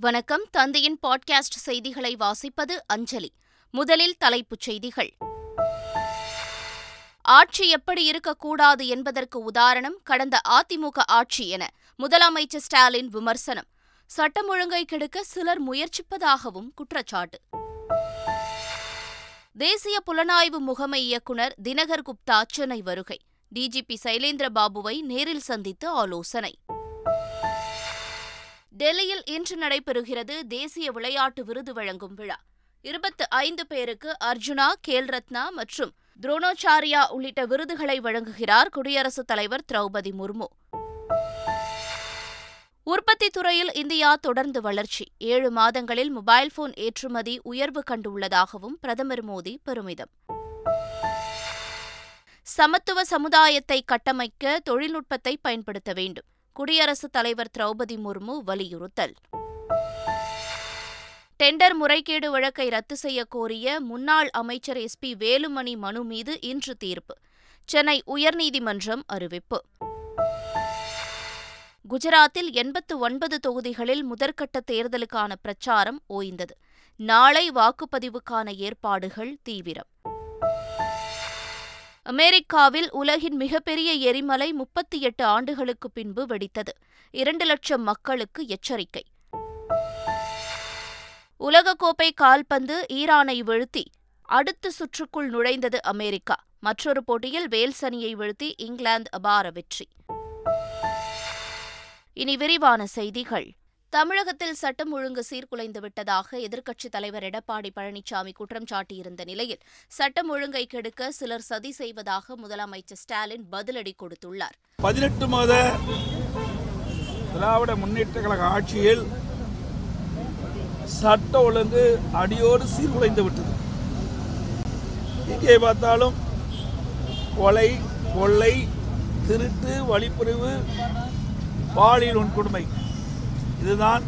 வணக்கம். தந்தையின் பாட்காஸ்ட் செய்திகளை வாசிப்பது அஞ்சலி. முதலில் தலைப்புச் செய்திகள். ஆட்சி எப்படி இருக்கக்கூடாது என்பதற்கு உதாரணம் கடந்த அதிமுக ஆட்சி என முதலமைச்சர் ஸ்டாலின் விமர்சனம். சட்டம் ஒழுங்கை கெடுக்க சிலர் முயற்சிப்பதாகவும் குற்றச்சாட்டு. தேசிய புலனாய்வு முகமை இயக்குநர் தினகர் குப்தா சென்னை வருகை. டிஜிபி சைலேந்திர பாபுவை நேரில் சந்தித்து ஆலோசனை. டெல்லியில் இன்று நடைபெறுகிறது தேசிய விளையாட்டு விருது வழங்கும் விழா. இருபத்து ஐந்து பேருக்கு அர்ஜுனா கேல் ரத்னா மற்றும் துரோணாச்சாரியா உள்ளிட்ட விருதுகளை வழங்குகிறார் குடியரசுத் தலைவர் திரௌபதி முர்மு. உற்பத்தி துறையில் இந்தியா தொடர்ந்து வளர்ச்சி. ஏழு மாதங்களில் மொபைல் போன் ஏற்றுமதி உயர்வு கண்டுள்ளதாகவும் பிரதமர் மோடி பெருமிதம். சமத்துவ சமுதாயத்தை கட்டமைக்க தொழில்நுட்பத்தை பயன்படுத்த வேண்டும். குடியரசுத் தலைவர் திரௌபதி முர்மு வலியுறுத்தல். டெண்டர் முறைகேடு வழக்கை ரத்து செய்ய கோரிய முன்னாள் அமைச்சர் எஸ் பி வேலுமணி மனு மீது இன்று தீர்ப்பு. சென்னை உயர்நீதிமன்றம் அறிவிப்பு. குஜராத்தில் எண்பத்து ஒன்பது தொகுதிகளில் முதற்கட்ட தேர்தலுக்கான பிரச்சாரம் ஓய்ந்தது. நாளை வாக்குப்பதிவுக்கான ஏற்பாடுகள் தீவிரம். அமெரிக்காவில் உலகின் மிகப்பெரிய எரிமலை முப்பத்தி எட்டு ஆண்டுகளுக்கு பின்பு வெடித்தது. இரண்டு லட்சம் மக்களுக்கு எச்சரிக்கை. உலகக்கோப்பை கால்பந்து ஈரானை வீழ்த்தி அடுத்த சுற்றுக்குள் நுழைந்தது அமெரிக்கா. மற்றொரு போட்டியில் வேல்ஸ் அணியை வீழ்த்தி இங்கிலாந்து அபார வெற்றி. இனி விரிவான செய்திகள். தமிழகத்தில் சட்டம் ஒழுங்கு சீர்குலைந்து விட்டதாக எதிர்க்கட்சித் தலைவர் எடப்பாடி பழனிசாமி குற்றம் சாட்டியிருந்த நிலையில் சட்டம் ஒழுங்கை கெடுக்க சிலர் சதி செய்வதாக முதலமைச்சர் ஸ்டாலின் பதிலடி கொடுத்துள்ளார். பதினெட்டு மாத திராவிட முன்னேற்ற கழக ஆட்சியில் சட்ட ஒழுங்கு அடியோடு சீர்குலைந்து விட்டது. எங்கே பார்த்தாலும் கொலை கொள்ளை திருட்டு வழிப்பறிவு பாலியல் வன்கொடுமை இதுதான்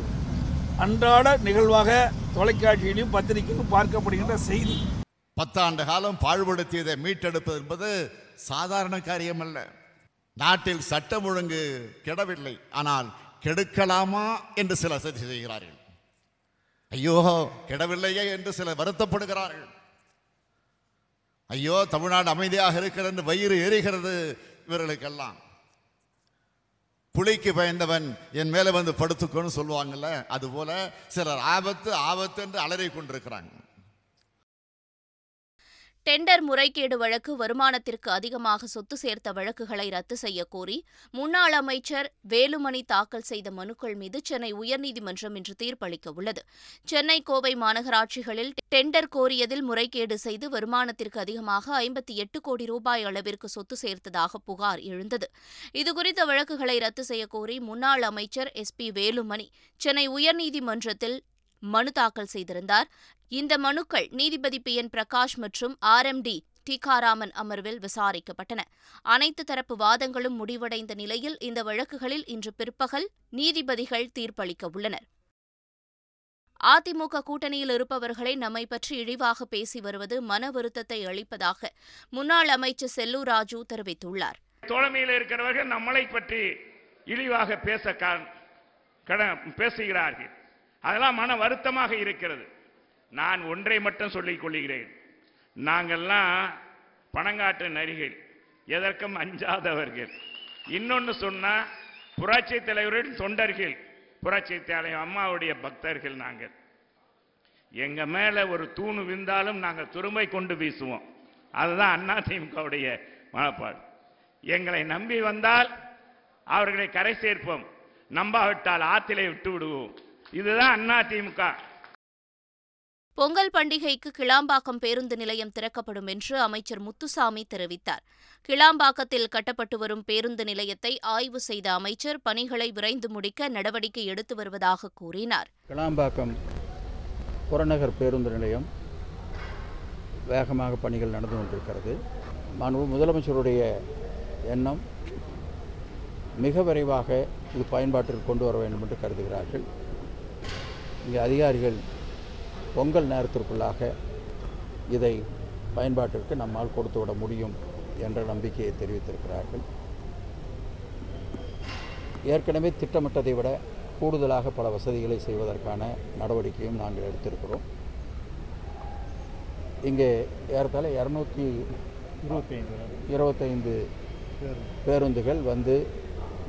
அன்றாட நிகழ்வாக தொலைக்காட்சியிலும் பத்திரிகையிலும் பார்க்கப்படுகின்ற செய்தி. பத்தாண்டு காலம் பாழ்படுத்தியதை மீட்டெடுப்பது என்பது சாதாரண காரியம் அல்ல. நாட்டில் சட்டம் ஒழுங்கு கெடவில்லை. ஆனால் கெடுக்கலாமா என்று சிலர் சதி செய்கிறார்கள். ஐயோ கெடவில்லையே என்று சிலர் வருத்தப்படுகிறார்கள். ஐயோ தமிழ்நாடு அமைதியாக இருக்கிறது என்று வயிறு எரிகிறது இவர்களுக்கெல்லாம். புலிக்கு பயந்தவன் என் மேலே வந்து படுத்துக்கோன்னு சொல்லுவாங்கள்ல அதுபோல சிலர் ஆபத்து ஆபத்து என்று அலறி கொண்டிருக்கிறாங்க டெண்டர் முறைகேடு வழக்கு வருமானத்திற்கு அதிகமாக சொத்து சேர்த்த வழக்குகளை ரத்து செய்ய கோரி முன்னாள் அமைச்சர் வேலுமணி தாக்கல் செய்த மனுக்கள் மீது சென்னை உயர்நீதிமன்றம் இன்று தீர்ப்பளிக்க உள்ளது. சென்னை கோவை மாநகராட்சிகளில் டெண்டர் கோரியதில் முறைகேடு செய்து வருமானத்திற்கு அதிகமாக ஐம்பத்தி எட்டு கோடி ரூபாய் அளவிற்கு சொத்து சேர்த்ததாக புகார் எழுந்தது. இதுகுறித்த வழக்குகளை ரத்து செய்யக்கோரி முன்னாள் அமைச்சர் எஸ் பி வேலுமணி சென்னை உயர்நீதிமன்றத்தில் மனு தாக்கல் செய்திருந்தார். இந்த மனுக்கள் நீதிபதி பி. என். பிரகாஷ் மற்றும் ஆர். எம். டி. டிகாராமன் அமர்வில் விசாரிக்கப்பட்டன. அனைத்து தரப்பு வாதங்களும் முடிவடைந்த நிலையில் இந்த வழக்குகளில் இன்று பிற்பகல் நீதிபதிகள் தீர்ப்பளிக்க உள்ளனர். அதிமுக கூட்டணியில் இருப்பவர்களை நம்மை பற்றி இழிவாக பேசி வருவது மன வருத்தத்தை அளிப்பதாக முன்னாள் அமைச்சர் செல்லூர் ராஜு தெரிவித்துள்ளார். தோழமையில் இருக்கிறவர்கள் நம்மளை பற்றி இழிவாக பேச பேசுகிறார்கள். அதெல்லாம் மன வருத்தமாக இருக்கிறது. நான் ஒன்றை மட்டும் சொல்லிக் கொள்கிறேன். நாங்கள்லாம் பணங்காற்று நரிகள் எதற்கும் அஞ்சாதவர்கள். இன்னொன்று சொன்னால் புரட்சி தலைவரின் தொண்டர்கள் புரட்சி தலைவர் அம்மாவுடைய பக்தர்கள் நாங்கள். எங்க மேல ஒரு தூணு விழுந்தாலும் நாங்கள் துருமை கொண்டு வீசுவோம். அதுதான் அதிமுகவுடைய மனப்பாடு. எங்களை நம்பி வந்தால் அவர்களை கரை சேர்ப்போம். நம்பாவிட்டால் ஆத்திலே விட்டு விடுவோம் இதுதான் அதிமுக பொங்கல் பண்டிகைக்கு கிளாம்பாக்கம் பேருந்து நிலையம் திறக்கப்படும் என்று அமைச்சர் முத்துசாமி தெரிவித்தார். கிளாம்பாக்கத்தில் கட்டப்பட்டு வரும் பேருந்து நிலையத்தை ஆய்வு செய்த அமைச்சர் பணிகளை விரைந்து முடிக்க நடவடிக்கை எடுத்து வருவதாக கூறினார். கிளாம்பாக்கம் புறநகர் பேருந்து நிலையம் வேகமாக பணிகள் நடந்து கொண்டிருக்கிறது. முதலமைச்சருடைய எண்ணம் மிக விரைவாக இது பயன்பாட்டிற்கு கொண்டு வர வேண்டும் என்று கருதுகிறார்கள். இங்கே அதிகாரிகள் பொங்கல் நேரத்திற்குள்ளாக இதை பயன்பாட்டிற்கு நம்மால் கொடுத்து விட முடியும் என்ற நம்பிக்கையை தெரிவித்திருக்கிறார்கள். ஏற்கனவே திட்டமிட்டதை விட கூடுதலாக பல வசதிகளை செய்வதற்கான நடவடிக்கையும் நாங்கள் எடுத்திருக்கிறோம். இங்கே ஏறத்தாழ இரநூத்தி இருபத்தைந்து. பேருந்துகள் வந்து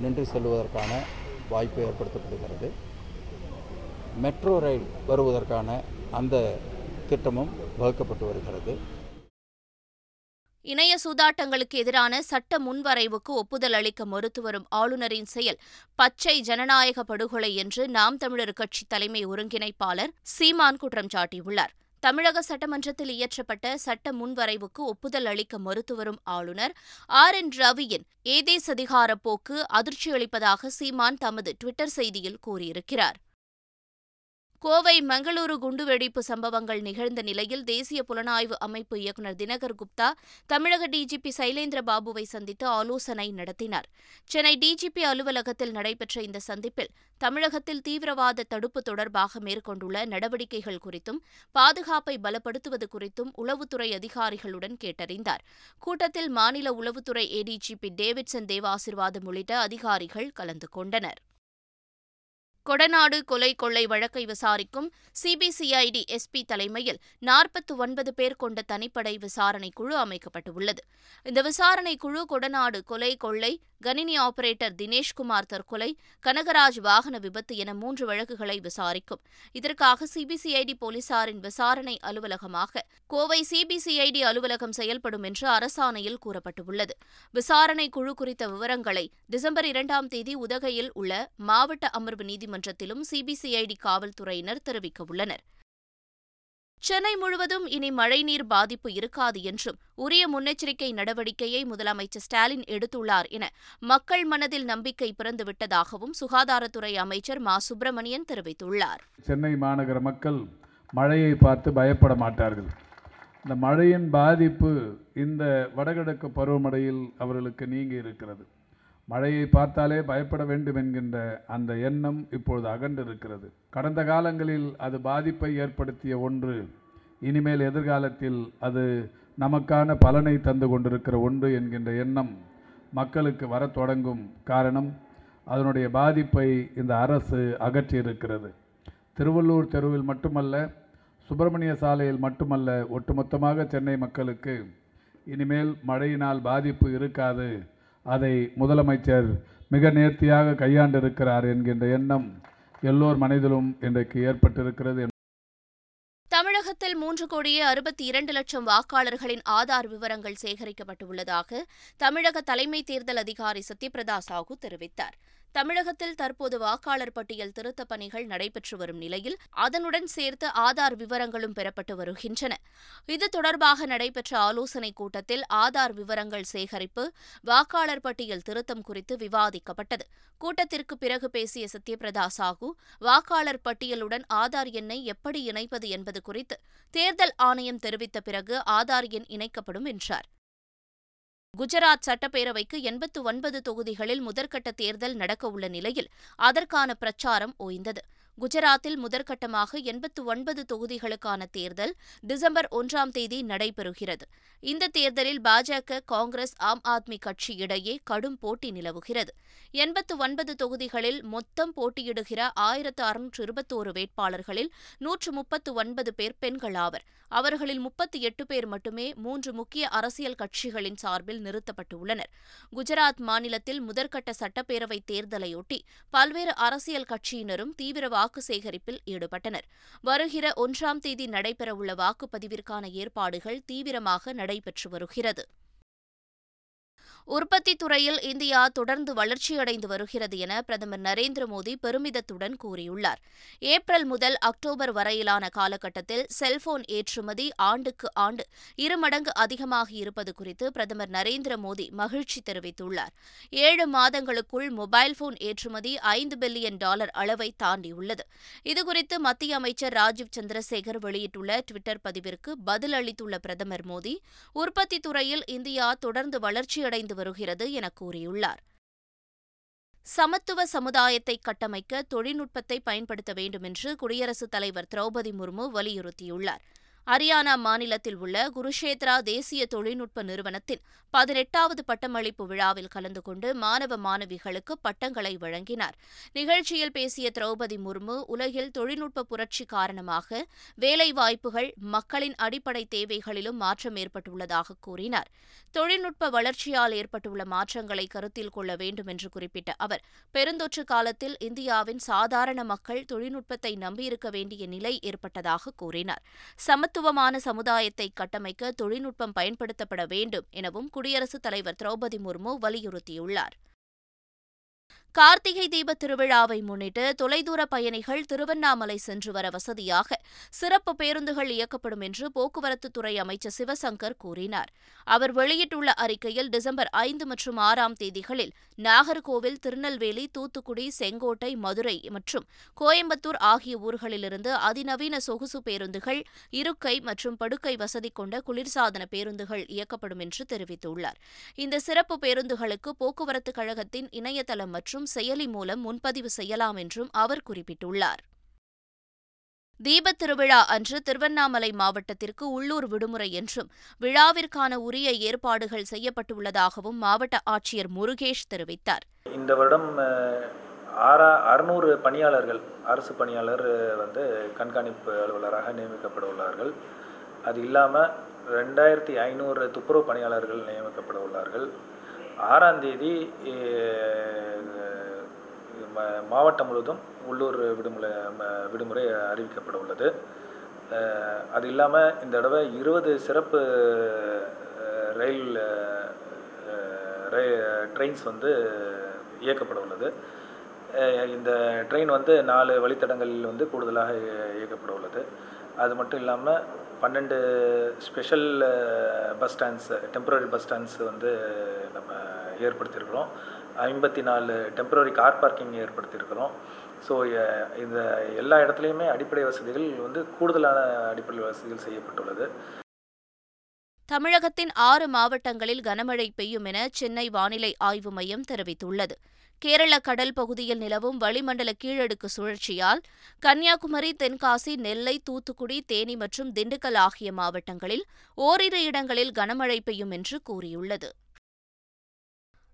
நின்று செல்வதற்கான வாய்ப்பு ஏற்படுத்தப்படுகிறது. மெட்ரோ ரயில் வருவதற்கான அந்த திட்டமும் வகுக்கப்பட்டு வருகிறது. இணைய சூதாட்டங்களுக்கு எதிரான சட்ட முன்வரைவுக்கு ஒப்புதல் அளிக்க மறுத்து வரும் ஆளுநரின் செயல் பச்சை ஜனநாயக படுகொலை என்று நாம் தமிழர் கட்சி தலைமை ஒருங்கிணைப்பாளர் சீமான் குற்றம் சாட்டியுள்ளார். தமிழக சட்டமன்றத்தில் இயற்றப்பட்ட சட்ட முன்வரைவுக்கு ஒப்புதல் அளிக்க மறுத்து வரும் ஆளுநர் ஆர் என் ரவியின் ஏதேசதிகார போக்கு அதிர்ச்சியளிப்பதாக சீமான் தமது டுவிட்டர் செய்தியில் கூறியிருக்கிறார். கோவை மங்களூரு குண்டுவெடிப்பு சம்பவங்கள் நிகழ்ந்த நிலையில் தேசிய புலனாய்வு அமைப்பு இயக்குநர் தினகர் குப்தா தமிழக டிஜிபி சைலேந்திர பாபுவை சந்தித்து ஆலோசனை நடத்தினார். சென்னை டிஜிபி அலுவலகத்தில் நடைபெற்ற இந்த சந்திப்பில் தமிழகத்தில் தீவிரவாத தடுப்பு தொடர்பாக மேற்கொண்டுள்ள நடவடிக்கைகள் குறித்தும் பாதுகாப்பை பலப்படுத்துவது குறித்தும் உளவுத்துறை அதிகாரிகளுடன் கேட்டறிந்தார். கூட்டத்தில் மாநில உளவுத்துறை ஏடிஜிபி டேவிட்சன் தேவாசிர்வாதம் உள்ளிட்ட அதிகாரிகள் கலந்து கொண்டனர். கொடநாடு கொலை கொள்ளை வழக்கை விசாரிக்கும் சிபிசிஐடி எஸ்பி தலைமையில் நாற்பத்தி ஒன்பது பேர் கொண்ட தனிப்படை விசாரணை குழு அமைக்கப்பட்டுள்ளது. இந்த விசாரணை குழு கொடநாடு கொலை கொள்ளை கணினி ஆபரேட்டர் தினேஷ்குமார் தற்கொலை கனகராஜ் வாகன விபத்து என மூன்று வழக்குகளை விசாரிக்கும். இதற்காக சிபிசிஐடி போலீசாரின் விசாரணை அலுவலகமாக கோவை சிபிசிஐடி அலுவலகம் செயல்படும் என்று அரசாணையில் கூறப்பட்டுள்ளது. விசாரணை குழு குறித்த விவரங்களை டிசம்பர் இரண்டாம் தேதி உதகையில் உள்ள மாவட்ட அமர்வு நீதிமன்றத்திலும் சிபிசிஐடி காவல்துறையினர் தெரிவிக்கவுள்ளனர். சென்னை முழுவதும் இனி மழைநீர் பாதிப்பு இருக்காது என்றும் உரிய முன்னெச்சரிக்கை நடவடிக்கையை முதலமைச்சர் ஸ்டாலின் எடுத்துள்ளார் என மக்கள் மனதில் நம்பிக்கை பிறந்துவிட்டதாகவும் சுகாதாரத்துறை அமைச்சர் மா. சுப்பிரமணியன் தெரிவித்துள்ளார். சென்னை மாநகர மக்கள் மழையை பார்த்து பயப்பட மாட்டார்கள். இந்த மழையின் பாதிப்பு இந்த வடகிழக்கு பருவமழையில் அவர்களுக்கு நீங்கி இருக்கிறது. மழையை பார்த்தாலே பயப்பட வேண்டும் என்கின்ற அந்த எண்ணம் இப்பொழுது அகன்றிருக்கிறது. கடந்த காலங்களில் அது பாதிப்பை ஏற்படுத்திய ஒன்று இனிமேல் எதிர்காலத்தில் அது நமக்கான பலனை தந்து கொண்டிருக்கிற ஒன்று என்கின்ற எண்ணம் மக்களுக்கு வரத் தொடங்கும் காரணம் அதனுடைய பாதிப்பை இந்த அரசு அகற்றியிருக்கிறது. திருவள்ளூர் தெருவில் மட்டுமல்ல சுப்பிரமணிய சாலையில் மட்டுமல்ல ஒட்டுமொத்தமாக சென்னை மக்களுக்கு இனிமேல் மழையினால் பாதிப்பு இருக்காது அதை முதலமைச்சர் மிக நேர்த்தியாக கையாண்டிருக்கிறார் என்கின்ற எண்ணம் எல்லோர் மனதிலும் இன்றைக்கு ஏற்பட்டிருக்கிறது தமிழகத்தில் மூன்று கோடியே அறுபத்தி இரண்டு லட்சம் வாக்காளர்களின் ஆதார் விவரங்கள் சேகரிக்கப்பட்டுள்ளதாக தமிழக தலைமை தேர்தல் அதிகாரி சத்யபிரதா சாஹூ தெரிவித்தார். தமிழகத்தில் தற்போது வாக்காளர் பட்டியல் திருத்தப் பணிகள் நடைபெற்று வரும் நிலையில் அதனுடன் சேர்த்து ஆதார் விவரங்களும் பெறப்பட்டு வருகின்றன. இது தொடர்பாக நடைபெற்ற ஆலோசனைக் கூட்டத்தில் ஆதார் விவரங்கள் சேகரிப்பு வாக்காளர் பட்டியல் திருத்தம் குறித்து விவாதிக்கப்பட்டது. கூட்டத்திற்கு பிறகு பேசிய சத்யபிரதா சாஹூ வாக்காளர் பட்டியலுடன் ஆதார் எண்ணை எப்படி இணைப்பது என்பது குறித்து தேர்தல் ஆணையம் தெரிவித்த பிறகு ஆதார் எண் இணைக்கப்படும் என்றார். குஜராத் சட்டப்பேரவைக்கு எண்பத்து ஒன்பது தொகுதிகளில் முதற்கட்ட தேர்தல் நடக்கவுள்ள நிலையில் அதற்கான பிரச்சாரம் ஓய்ந்தது. குஜராத்தில் முதற்கட்டமாக எண்பத்து ஒன்பது தொகுதிகளுக்கான தேர்தல் டிசம்பர் ஒன்றாம் தேதி நடைபெறுகிறது. இந்த தேர்தலில் பாஜக காங்கிரஸ் ஆம் ஆத்மி கட்சி இடையே கடும் போட்டி நிலவுகிறது. எண்பத்து ஒன்பது தொகுதிகளில் மொத்தம் போட்டியிடுகிற ஆயிரத்து அறுநூற்று இருபத்தோரு வேட்பாளர்களில் நூற்று முப்பத்து ஒன்பது பேர் பெண்கள் ஆவர். அவர்களில் முப்பத்தி எட்டு பேர் மட்டுமே மூன்று முக்கிய அரசியல் கட்சிகளின் சார்பில் நிறுத்தப்பட்டுள்ளனர். குஜராத் மாநிலத்தில் முதற்கட்ட சட்டப்பேரவைத் தேர்தலையொட்டி பல்வேறு அரசியல் கட்சியினரும் தீவிர வாக்கு சேகரிப்பில் ஈடுபட்டனர். வருகிற ஒன்றாம் தேதி நடைபெறவுள்ள வாக்குப்பதிவிற்கான ஏற்பாடுகள் தீவிரமாக நடைபெற்று வருகிறது. உற்பத்தி துறையில் இந்தியா தொடர்ந்து வளர்ச்சியடைந்து வருகிறது என பிரதமர் நரேந்திர மோடி பெருமிதத்துடன் கூறியுள்ளார். ஏப்ரல் முதல் அக்டோபர் வரையிலான காலகட்டத்தில் செல்போன் ஏற்றுமதி ஆண்டுக்கு ஆண்டு இருமடங்கு அதிகமாக இருப்பது குறித்து பிரதமர் நரேந்திர மோடி மகிழ்ச்சி தெரிவித்துள்ளார். ஏழு மாதங்களுக்குள் மொபைல் போன் ஏற்றுமதி ஐந்து பில்லியன் டாலர் அளவை தாண்டியுள்ளது. இதுகுறித்து மத்திய அமைச்சர் ராஜீவ் சந்திரசேகர் வெளியிட்டுள்ள டுவிட்டர் பதிவிற்கு பதில் அளித்துள்ள பிரதமர் மோடி உற்பத்தி துறையில் இந்தியா தொடர்ந்து வளர்ச்சியடைந்து வருகிறது என கூறியுள்ளார். சமத்துவ சமுதாயத்தை கட்டமைக்க தொழில்நுட்பத்தை பயன்படுத்த வேண்டும் என்று குடியரசுத் தலைவர் திரௌபதி முர்மு வலியுறுத்தியுள்ளார். ஹரியானா மாநிலத்தில் உள்ள குருஷேத்ரா தேசிய தொழில்நுட்ப நிறுவனத்தின் பதினெட்டாவது பட்டமளிப்பு விழாவில் கலந்து கொண்டு மாணவ மாணவிகளுக்கு பட்டங்களை வழங்கினார். நிகழ்ச்சியில் பேசிய திரௌபதி முர்மு உலகில் தொழில்நுட்ப புரட்சி காரணமாக வேலைவாய்ப்புகள் மக்களின் அடிப்படை தேவைகளிலும் மாற்றம் ஏற்பட்டுள்ளதாக கூறினார். தொழில்நுட்ப வளர்ச்சியால் ஏற்பட்டுள்ள மாற்றங்களை கருத்தில் கொள்ள வேண்டும் என்று குறிப்பிட்ட அவர் பெருந்தொற்று காலத்தில் இந்தியாவின் சாதாரண மக்கள் தொழில்நுட்பத்தை நம்பியிருக்க வேண்டிய நிலை ஏற்பட்டதாக கூறினார். சமத்துவமான சமுதாயத்தை கட்டமைக்க தொழில்நுட்பம் பயன்படுத்தப்பட வேண்டும் எனவும் குடியரசுத் தலைவர் திரௌபதி முர்மு வலியுறுத்தியுள்ளார். கார்த்திகை தீப திருவிழாவை முன்னிட்டு தொலைதூர பயணிகள் திருவண்ணாமலை சென்று வர வசதியாக சிறப்பு பேருந்துகள் இயக்கப்படும் என்று போக்குவரத்துத்துறை அமைச்சர் சிவசங்கர் கூறினார். அவர் வெளியிட்டுள்ள அறிக்கையில் டிசம்பர் ஐந்து மற்றும் ஆறாம் தேதிகளில் நாகர்கோவில் திருநெல்வேலி தூத்துக்குடி செங்கோட்டை மதுரை மற்றும் கோயம்புத்தூர் ஆகிய ஊர்களிலிருந்து அதிநவீன சொகுசு பேருந்துகள் இருக்கை மற்றும் படுக்கை வசதி கொண்ட குளிர்சாதன பேருந்துகள் இயக்கப்படும் என்று தெரிவித்துள்ளார். இந்த சிறப்பு பேருந்துகளுக்கு போக்குவரத்து கழகத்தின் இணையதளம் மற்றும் செயலி மூலம் முன்பதிவு செய்யலாம் என்றும் அவர் குறிப்பிட்டுள்ளார். தீபத் திருவிழா அன்று திருவண்ணாமலை மாவட்டத்திற்கு உள்ளூர் விடுமுறை என்றும் விழாவிற்கான உரிய ஏற்பாடுகள் செய்யப்பட்டுள்ளதாகவும் மாவட்ட ஆட்சியர் முருகேஷ் தெரிவித்தார். இந்த வருடம் ஆறா அறுநூறு பணியாளர்கள் அரசு பணியாளர் வந்து கண்காணிப்பு அலுவலராக நியமிக்கப்பட உள்ளார்கள். அது இல்லாமல் ரெண்டாயிரத்தி ஐநூறு துப்புரவு பணியாளர்கள் நியமிக்கப்பட உள்ளார்கள். ஆறாம் தேதி மாவட்டம் முழுவதும் உள்ளூர் விடுமுறை விடுமுறை அறிவிக்கப்பட உள்ளது. அது இல்லாமல் இந்த தடவை இருபது சிறப்பு ரயில் ட்ரெயின்ஸ் வந்து இயக்கப்பட உள்ளது. இந்த ட்ரெயின் வந்து நாலு வழித்தடங்களில் வந்து கூடுதலாக இயக்கப்பட உள்ளது. அது மட்டும் இல்லாமல் பன்னெண்டு special bus stands temporary bus stands வந்து நம்ம ஏற்படுத்தியிருக்கிறோம். ஐம்பத்தி நாலு டெம்பரரி கார் பார்க்கிங் ஏற்படுத்தியிருக்கிறோம் ஸோ இந்த எல்லா இடத்துலையுமே அடிப்படை வசதிகள் வந்து கூடுதலான அடிப்படை வசதிகள் செய்யப்பட்டுள்ளது. தமிழகத்தின் ஆறு மாவட்டங்களில் கனமழை பெய்யும் என சென்னை வானிலை ஆய்வு மையம் தெரிவித்துள்ளது. கேரள கடல் பகுதியில் நிலவும் வளிமண்டல கீழடுக்கு சுழற்சியால் கன்னியாகுமரி தென்காசி நெல்லை தூத்துக்குடி தேனி மற்றும் திண்டுக்கல் ஆகிய மாவட்டங்களில் ஓரிரு இடங்களில் கனமழை பெய்யும் என்று கூறியுள்ளது.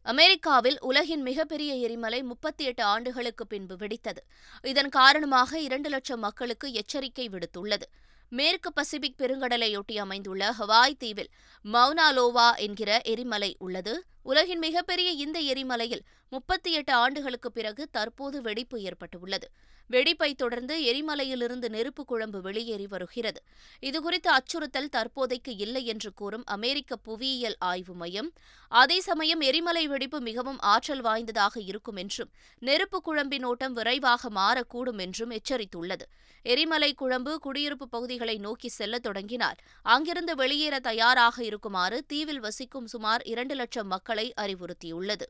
அமெரிக்காவில் உலகின் மிகப்பெரிய எரிமலை முப்பத்தி எட்டு ஆண்டுகளுக்கு பின்பு வெடித்தது. இதன் காரணமாக இரண்டு லட்சம் மக்களுக்கு எச்சரிக்கை விடுத்துள்ளது. மேற்கு பசிபிக் பெருங்கடலையொட்டி அமைந்துள்ள ஹவாய் தீவில் மவுனாலோவா என்கிற எரிமலை உள்ளது. உலகின் மிகப்பெரிய இந்த எரிமலையில் முப்பத்தி எட்டு ஆண்டுகளுக்கு பிறகு தற்போது வெடிப்பு ஏற்பட்டுள்ளது. வெடிப்பை தொடர்ந்து எரிமலையிலிருந்து நெருப்பு குழம்பு வெளியேறி வருகிறது. இதுகுறித்த அச்சுறுத்தல் தற்போதைக்கு இல்லை என்று கூறும் அமெரிக்க புவியியல் ஆய்வு மையம் அதே சமயம் எரிமலை வெடிப்பு மிகவும் ஆற்றல் வாய்ந்ததாக இருக்கும் என்றும் நெருப்பு குழம்பின் ஓட்டம் விரைவாக மாறக்கூடும் என்றும் எச்சரித்துள்ளது. எரிமலை குழம்பு குடியிருப்பு பகுதிகளை நோக்கி செல்ல தொடங்கினால் அங்கிருந்து வெளியேற தயாராக இருக்குமாறு தீவில் வசிக்கும் சுமார் இரண்டு லட்சம் மக்களை அறிவுறுத்தியுள்ளது.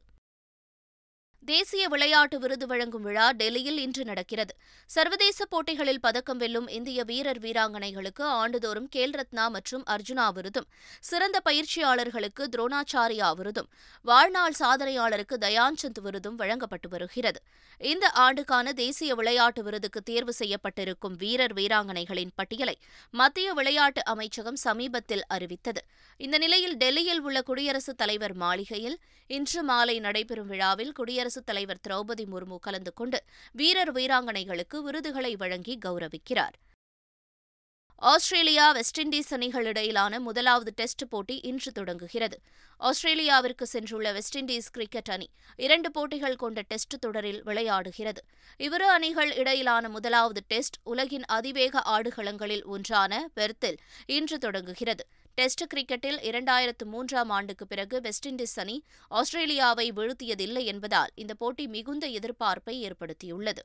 தேசிய விளையாட்டு விருது வழங்கும் விழா டெல்லியில் இன்று நடக்கிறது. சர்வதேச போட்டிகளில் பதக்கம் வெல்லும் இந்திய வீரர் வீராங்கனைகளுக்கு ஆண்டுதோறும் கேல் ரத்னா மற்றும் அர்ஜுனா விருதும் சிறந்த பயிற்சியாளர்களுக்கு துரோணாச்சாரியா விருதும் வாழ்நாள் சாதனையாளருக்கு தயான்சந்த் விருதும் வழங்கப்பட்டு வருகிறது. இந்த ஆண்டுக்கான தேசிய விளையாட்டு விருதுக்கு தேர்வு செய்யப்பட்டிருக்கும் வீரர் வீராங்கனைகளின் பட்டியலை மத்திய விளையாட்டு அமைச்சகம் சமீபத்தில் அறிவித்தது. இந்த நிலையில் டெல்லியில் உள்ள குடியரசுத் தலைவர் மாளிகையில் இன்று மாலை நடைபெறும் விழாவில் குடியரசு குடியரசுத் தலைவர் திரௌபதி முர்மு கலந்து கொண்டு வீரர் வீராங்கனைகளுக்கு விருதுகளை வழங்கி கௌரவிக்கிறார். ஆஸ்திரேலியா வெஸ்ட் இண்டீஸ் அணிகளிடையிலான முதலாவது டெஸ்ட் போட்டி இன்று தொடங்குகிறது. ஆஸ்திரேலியாவிற்கு சென்றுள்ள வெஸ்ட் இண்டீஸ் கிரிக்கெட் அணி இரண்டு போட்டிகள் கொண்ட டெஸ்ட் தொடரில் விளையாடுகிறது. இவ்விரு அணிகள் இடையிலான முதலாவது டெஸ்ட் உலகின் அதிவேக ஆடுகளங்களில் ஒன்றான பெர்த்தில் இன்று தொடங்குகிறது. டெஸ்ட் கிரிக்கெட்டில் இரண்டாயிரத்து மூன்றாம் ஆண்டுக்கு பிறகு வெஸ்ட் இண்டீஸ் அணி ஆஸ்திரேலியாவை வீழ்த்தியதில்லை என்பதால் இந்த போட்டி மிகுந்த எதிர்பார்ப்பை ஏற்படுத்தியுள்ளது.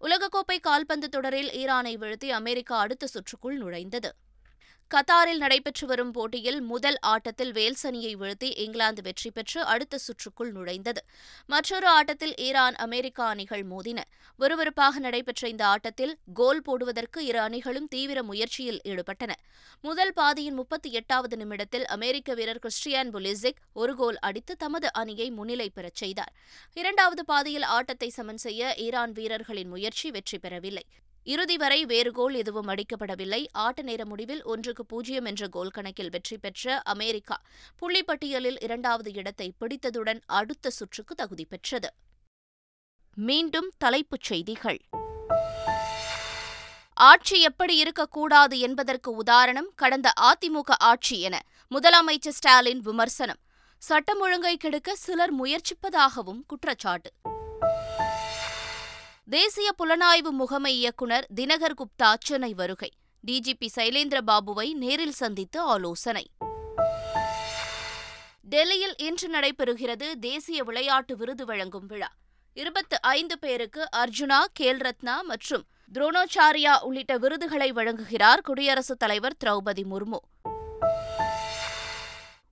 உலகக்கோப்பை கால்பந்து தொடரில் ஈரானை வீழ்த்தி அமெரிக்கா அடுத்த சுற்றுக்குள் நுழைந்தது. கத்தாரில் நடைபெற்று வரும் போட்டியில் முதல் ஆட்டத்தில் வேல்ஸ் அணியை வீழ்த்தி இங்கிலாந்து வெற்றி பெற்று அடுத்த சுற்றுக்குள் நுழைந்தது. மற்றொரு ஆட்டத்தில் ஈரான் அமெரிக்கா அணிகள் மோதின. விறுவிறுப்பாக நடைபெற்ற இந்த ஆட்டத்தில் கோல் போடுவதற்கு இரு அணிகளும் தீவிர முயற்சியில் ஈடுபட்டன. முதல் பாதியின் முப்பத்தி எட்டாவது நிமிடத்தில் அமெரிக்க வீரர் கிறிஸ்டியான் புலிசிக் ஒரு கோல் அடித்து தமது அணியை முன்னிலை பெறச் செய்தார். இரண்டாவது பாதியில் ஆட்டத்தை சமன் செய்ய ஈரான் வீரர்களின் முயற்சி வெற்றி பெறவில்லை. இறுதி வரை வேறு கோல் எதுவும் அடிக்கப்படவில்லை. ஆட்ட நேர முடிவில் ஒன்றுக்கு பூஜ்ஜியம் என்ற கோல் கணக்கில் வெற்றி பெற்ற அமெரிக்கா புள்ளிப்பட்டியலில் இரண்டாவது இடத்தை பிடித்ததுடன் அடுத்த சுற்றுக்கு தகுதி பெற்றது. மீண்டும் தலைப்புச் செய்திகள். ஆட்சி எப்படி இருக்கக்கூடாது என்பதற்கு உதாரணம் கடந்த அதிமுக ஆட்சி என முதலமைச்சர் ஸ்டாலின் விமர்சனம். சட்டம் ஒழுங்கை கெடுக்க சிலர் முயற்சிப்பதாகவும் குற்றச்சாட்டு. தேசிய புலனாய்வு முகமை இயக்குநர் தினகர் குப்தா சென்னை வருகை. டிஜிபி சைலேந்திர பாபுவை நேரில் சந்தித்து ஆலோசனை. டெல்லியில் இன்று நடைபெறுகிறது தேசிய விளையாட்டு விருது வழங்கும் விழா. இருபத்து ஐந்து பேருக்கு அர்ஜுனா கேல் ரத்னா மற்றும் துரோணாச்சாரியா உள்ளிட்ட விருதுகளை வழங்குகிறார் குடியரசுத் தலைவர் திரௌபதி முர்மு.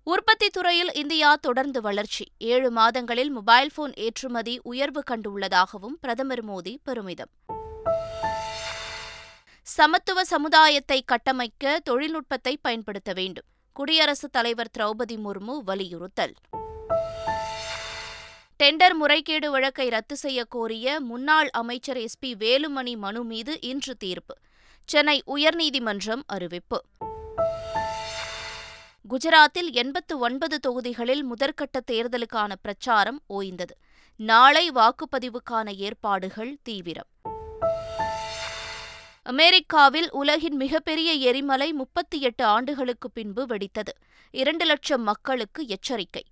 உற்பத்தி துறையில் இந்தியா தொடர்ந்து வளர்ச்சி. ஏழு மாதங்களில் மொபைல் போன் ஏற்றுமதி உயர்வு கண்டுள்ளதாகவும் பிரதமர் மோடி பெருமிதம். சமத்துவ சமுதாயத்தை கட்டமைக்க தொழில்நுட்பத்தை பயன்படுத்த வேண்டும். குடியரசுத் தலைவர் திரௌபதி முர்மு வலியுறுத்தல். டெண்டர் முறைகேடு வழக்கை ரத்து செய்ய கோரிய முன்னாள் அமைச்சர் எஸ் பி வேலுமணி மனு மீது இன்று தீர்ப்பு. சென்னை உயர்நீதிமன்றம் அறிவிப்பு. குஜராத்தில் எண்பத்து ஒன்பது தொகுதிகளில் முதற்கட்ட தேர்தலுக்கான பிரச்சாரம் ஓய்ந்தது. நாளை வாக்குப்பதிவுக்கான ஏற்பாடுகள் தீவிரம். அமெரிக்காவில் உலகின் மிகப்பெரிய எரிமலை முப்பத்தி எட்டு ஆண்டுகளுக்கு பின்பு வெடித்தது. இரண்டு லட்சம் மக்களுக்கு எச்சரிக்கை.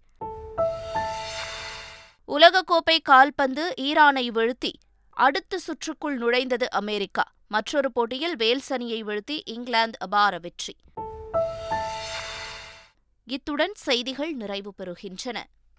உலகக்கோப்பை கால்பந்து ஈரானை வீழ்த்தி அடுத்த சுற்றுக்குள் நுழைந்தது அமெரிக்கா. மற்றொரு போட்டியில் வேல்ஸ் அணியை வீழ்த்தி இங்கிலாந்து அபார வெற்றி. இத்துடன் செய்திகள் நிறைவு பெறுகின்றன.